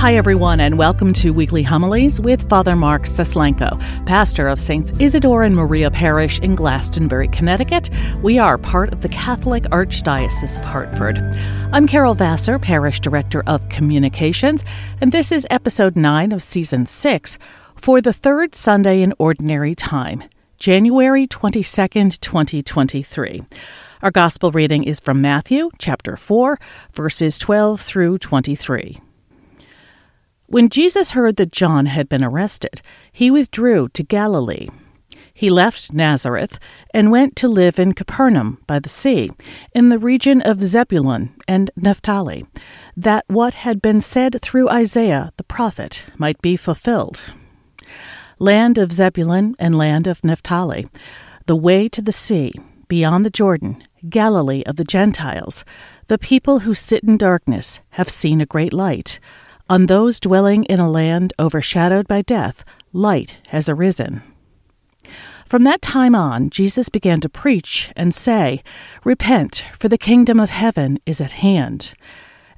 Hi, everyone, and welcome to Weekly Homilies with Father Mark Suslenko, pastor of Saints Isidore and Maria Parish in Glastonbury, Connecticut. We are part of the Catholic Archdiocese of Hartford. I'm Carol Vassar, Parish Director of Communications, and this is episode 9 of season 6 for the third Sunday in Ordinary Time, January 22nd, 2023. Our gospel reading is from Matthew chapter 4, verses 12 through 23. When Jesus heard that John had been arrested, he withdrew to Galilee. He left Nazareth and went to live in Capernaum by the sea, in the region of Zebulun and Naphtali, that what had been said through Isaiah the prophet might be fulfilled. Land of Zebulun and land of Naphtali, the way to the sea, beyond the Jordan, Galilee of the Gentiles, the people who sit in darkness have seen a great light. On those dwelling in a land overshadowed by death, light has arisen. From that time on, Jesus began to preach and say, Repent, for the kingdom of heaven is at hand.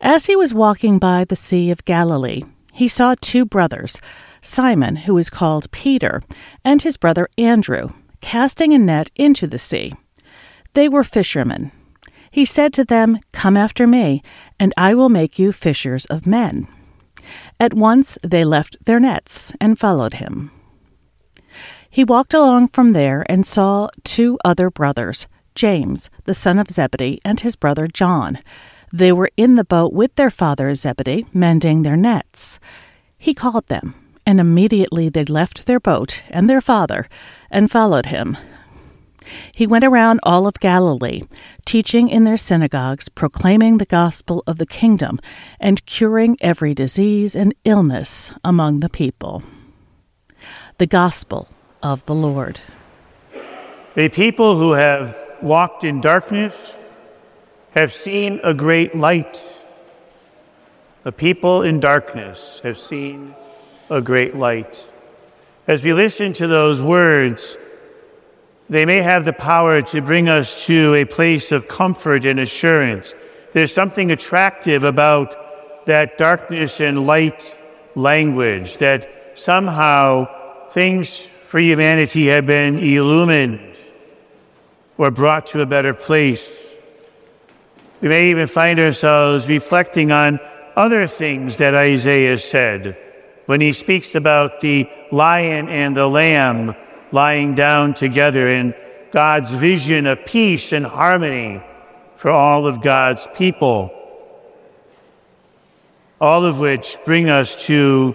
As he was walking by the Sea of Galilee, he saw two brothers, Simon, who is called Peter, and his brother Andrew, casting a net into the sea. They were fishermen. He said to them, Come after me, and I will make you fishers of men. At once they left their nets and followed him. He walked along from there and saw two other brothers, James, the son of Zebedee, and his brother John. They were in the boat with their father Zebedee, mending their nets. He called them, and immediately they left their boat and their father and followed him. He went around all of Galilee, teaching in their synagogues, proclaiming the gospel of the kingdom, and curing every disease and illness among the people. The gospel of the Lord. A people who have walked in darkness have seen a great light. The people in darkness have seen a great light. As we listen to those words, they may have the power to bring us to a place of comfort and assurance. There's something attractive about that darkness and light language, that somehow things for humanity have been illumined or brought to a better place. We may even find ourselves reflecting on other things that Isaiah said when he speaks about the lion and the lamb lying down together in God's vision of peace and harmony for all of God's people. All of which bring us to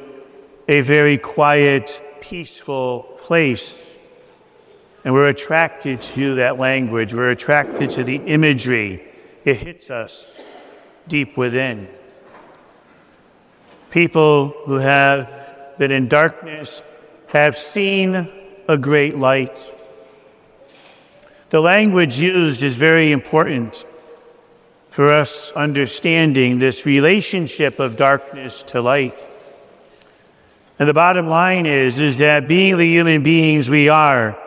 a very quiet, peaceful place. And we're attracted to that language. We're attracted to the imagery. It hits us deep within. People who have been in darkness have seen a great light. The language used is very important for us understanding this relationship of darkness to light. And the bottom line is, is that being the human beings we are,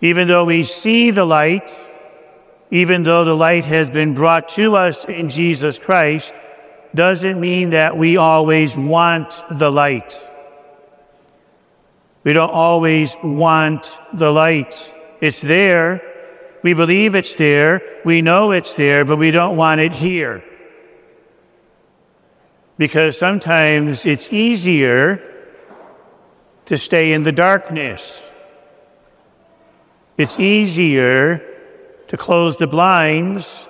even though we see the light, even though the light has been brought to us in Jesus Christ, doesn't mean that we always want the light. We don't always want the light. It's there. We believe it's there. We know it's there, but we don't want it here. Because sometimes it's easier to stay in the darkness. It's easier to close the blinds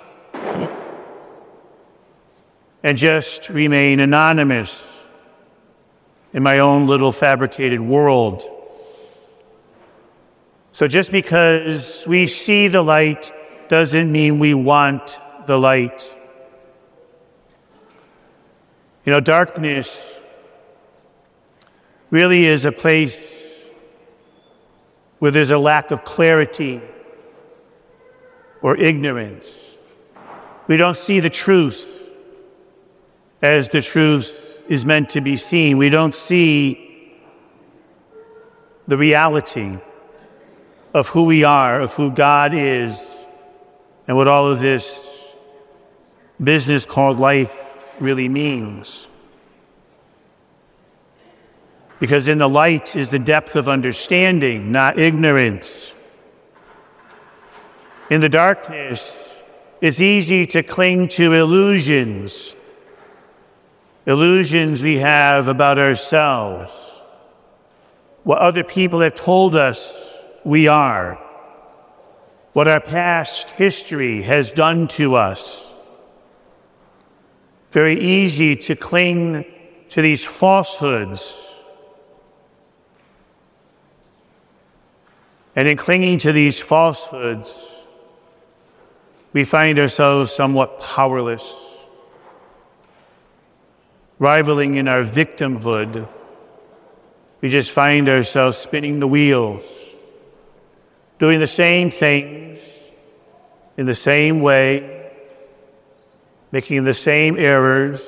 and just remain anonymous in my own little fabricated world. So just because we see the light doesn't mean we want the light. You know, darkness really is a place where there's a lack of clarity or ignorance. We don't see the truth as the truth is meant to be seen. We don't see the reality of who we are, of who God is, and what all of this business called life really means. Because in the light is the depth of understanding, not ignorance. In the darkness, it's easy to cling to illusions, illusions we have about ourselves, what other people have told us we are, what our past history has done to us. Very easy to cling to these falsehoods. And in clinging to these falsehoods, we find ourselves somewhat powerless, rivaling in our victimhood. We just find ourselves spinning the wheels, doing the same things in the same way, making the same errors,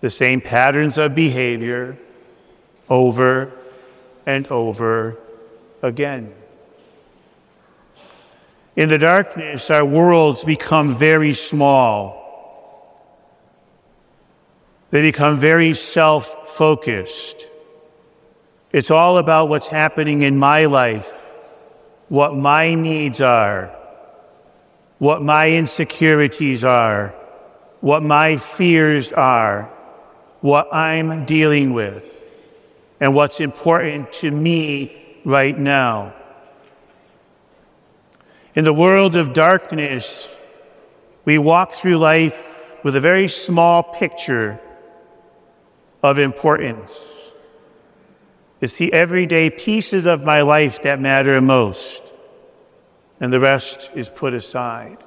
the same patterns of behavior over and over again. In the darkness, our worlds become very small. They become very self focused. It's all about what's happening in my life, what my needs are, what my insecurities are, what my fears are, what I'm dealing with, and what's important to me right now. In the world of darkness, we walk through life with a very small picture of importance. It's the everyday pieces of my life that matter most, and the rest is put aside.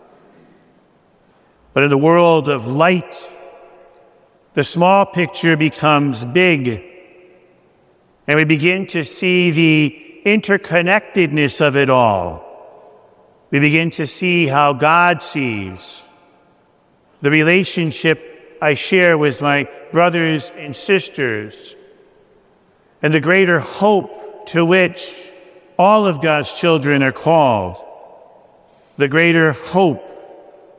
But in the world of light, the small picture becomes big, and we begin to see the interconnectedness of it all we begin to see how God sees the relationship I share with my brothers and sisters, and the greater hope to which all of God's children are called, the greater hope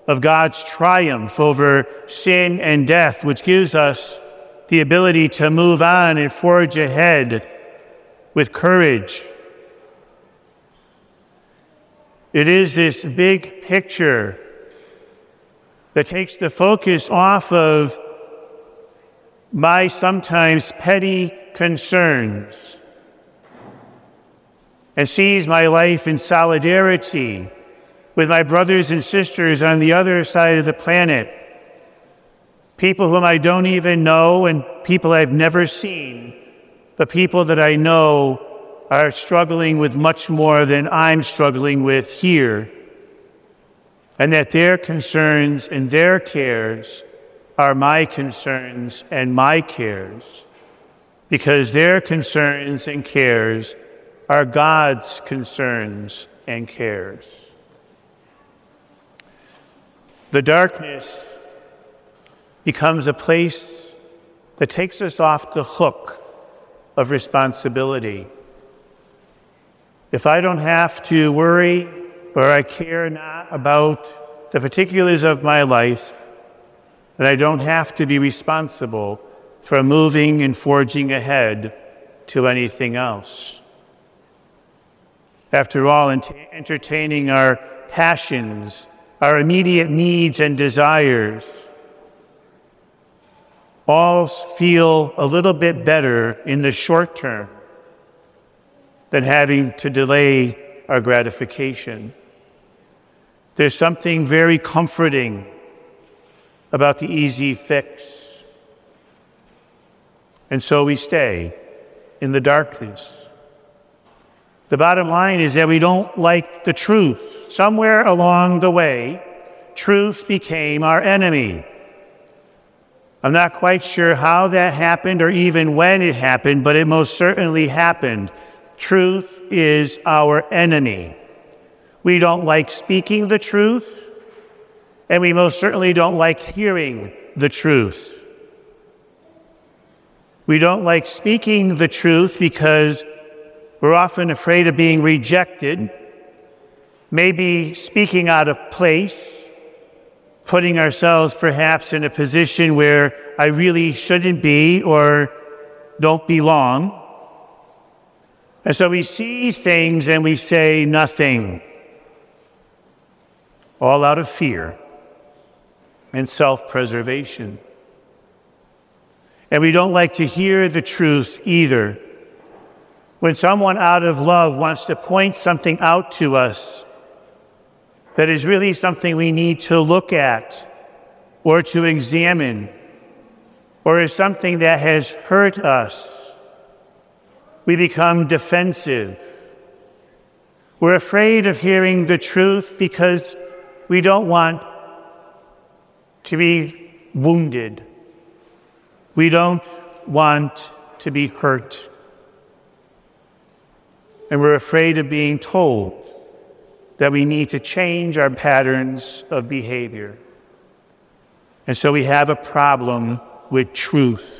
of God's triumph over sin and death, which gives us the ability to move on and forge ahead with courage. It is this big picture that takes the focus off of my sometimes petty concerns and sees my life in solidarity with my brothers and sisters on the other side of the planet, people whom I don't even know and people I've never seen, but people that I know are struggling with much more than I'm struggling with here, and that their concerns and their cares are my concerns and my cares, because their concerns and cares are God's concerns and cares. The darkness becomes a place that takes us off the hook of responsibility if I don't have to worry or I care not about the particulars of my life, then I don't have to be responsible for moving and forging ahead to anything else. After all, entertaining our passions, our immediate needs and desires, all feel a little bit better in the short term than having to delay our gratification. There's something very comforting about the easy fix. And so we stay in the darkness. The bottom line is that we don't like the truth. Somewhere along the way, truth became our enemy. I'm not quite sure how that happened or even when it happened, but it most certainly happened. Truth is our enemy. We don't like speaking the truth, and we most certainly don't like hearing the truth. We don't like speaking the truth because we're often afraid of being rejected, maybe speaking out of place, putting ourselves perhaps in a position where I really shouldn't be, or don't belong. And so we see things and we say nothing, all out of fear and self preservation. And we don't like to hear the truth either. When someone out of love wants to point something out to us that is really something we need to look at or to examine, or is something that has hurt us, we become defensive. We're afraid of hearing the truth because we don't want to be wounded. We don't want to be hurt. And we're afraid of being told that we need to change our patterns of behavior. And so we have a problem with truth.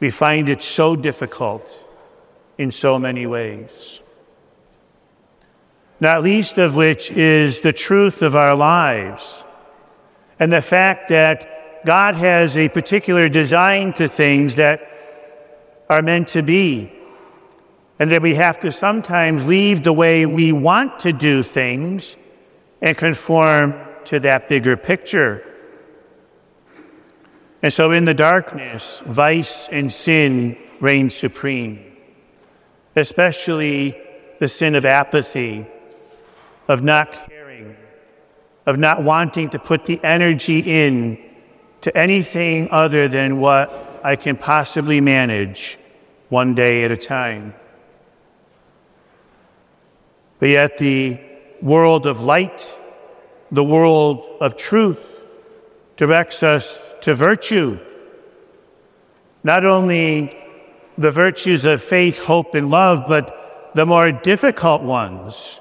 We find it so difficult in so many ways. Not least of which is the truth of our lives and the fact that God has a particular design to things that are meant to be and that we have to sometimes leave the way we want to do things and conform to that bigger picture. And so in the darkness, vice and sin reign supreme, especially the sin of apathy, of not caring, of not wanting to put the energy in to anything other than what I can possibly manage one day at a time. But yet, the world of light, the world of truth, directs us to virtue. Not only the virtues of faith, hope, and love, but the more difficult ones,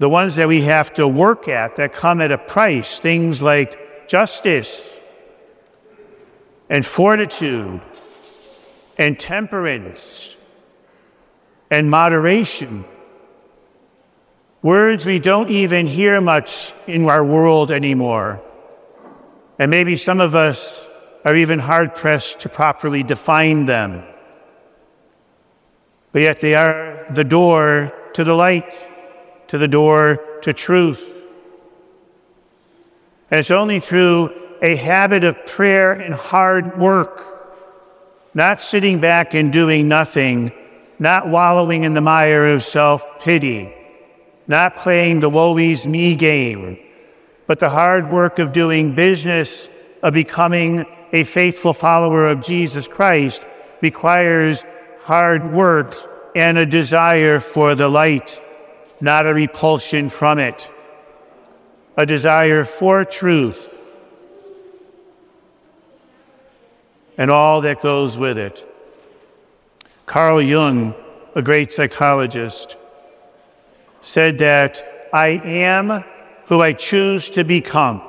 the ones that we have to work at that come at a price, things like justice and fortitude and temperance and moderation. Words we don't even hear much in our world anymore. And maybe some of us are even hard pressed to properly define them. But yet they are the door to the light, to the door to truth. And it's only through a habit of prayer and hard work, not sitting back and doing nothing, not wallowing in the mire of self pity not playing the woe is me game, but the hard work of doing business, of becoming a faithful follower of Jesus Christ, requires hard work and a desire for the light, not a repulsion from it, a desire for truth, and all that goes with it. Carl Jung, a great psychologist, said that I am who I choose to become.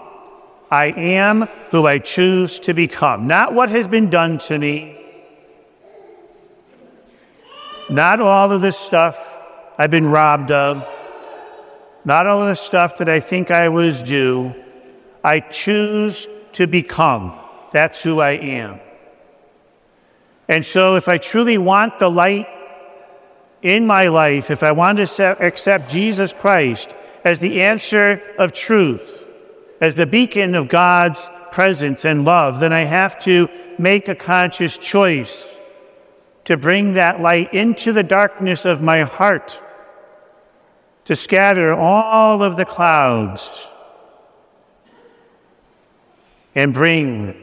I am who I choose to become. Not what has been done to me, not all of this stuff I've been robbed of, not all the stuff that I think I was due. I choose to become. That's who I am. And so, if I truly want the light in my life, if I want to accept Jesus Christ as the answer of truth, as the beacon of God's presence and love, then I have to make a conscious choice to bring that light into the darkness of my heart, to scatter all of the clouds and bring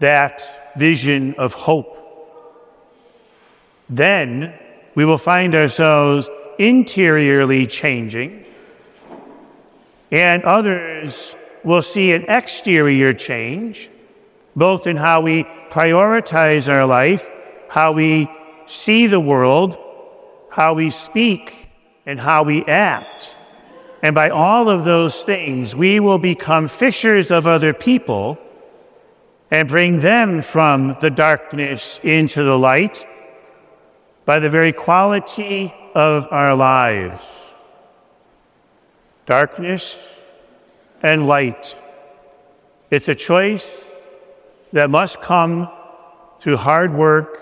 that vision of hope. Then we will find ourselves interiorly changing, and others will see an exterior change, both in how we prioritize our life, how we see the world, how we speak, and how we act. And by all of those things, we will become fishers of other people and bring them from the darkness into the light by the very quality of our lives. Darkness and light. It's a choice that must come through hard work